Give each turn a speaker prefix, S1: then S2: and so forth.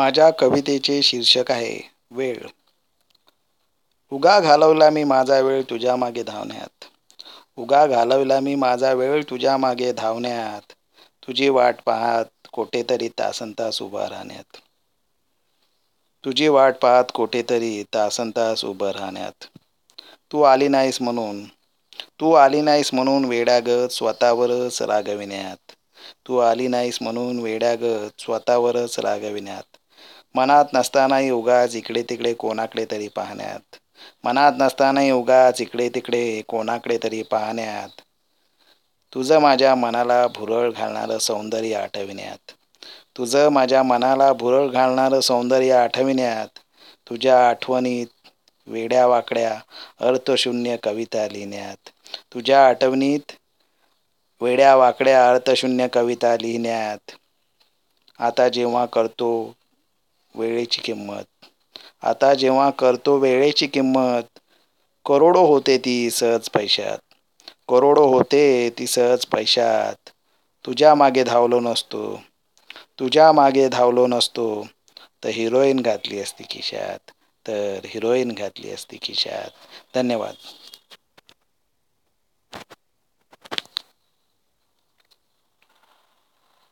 S1: माझ्या कवितेचे शीर्षक आहे वेळ. उगा घालवला मी माझा वेळ तुझ्या मागे धावण्यात. उगा घालवला मी माझा वेळ तुझ्या मागे धावण्यात. तुझी वाट पाहत कोठेतरी तासन तास उभा राहण्यात. तुझी वाट पाहत कोठेतरी तासन तास उभं राहण्यात. तू आली नाहीस म्हणून. तू आली नाहीस म्हणून वेड्यागत स्वतःवरच रागविण्यात. तू आली नाहीस म्हणून वेड्यागत स्वतःवरच रागविण्यात. मनात नसतानाही उगाच इकडे तिकडे कोणाकडे तरी पाहण्यात. मनात नसतानाही उगाच इकडे तिकडे कोणाकडे तरी पाहण्यात. तुझं माझ्या मनाला भुरळ घालणारं सौंदर्य आठविण्यात. तुझं माझ्या मनाला भुरळ घालणारं सौंदर्य आठविण्यात. तुझ्या आठवणीत वेड्या वाकड्या अर्थशून्य कविता लिहिण्यात. तुझ्या आठवणीत वेड्या वाकड्या अर्थशून्य कविता लिहिण्यात. आता जेव्हा करतो वेळेची किंमत. आता जेव्हा करतो वेळेची किंमत करोडो होते ती सहज पैशात. करोडो होते ती सहज पैशात. तुझ्या मागे धावलो नसतो. तुझ्या मागे धावलो नसतो. तर हिरोईन घातली असती खिशात. तर हिरोईन घातली असती खिशात. धन्यवाद.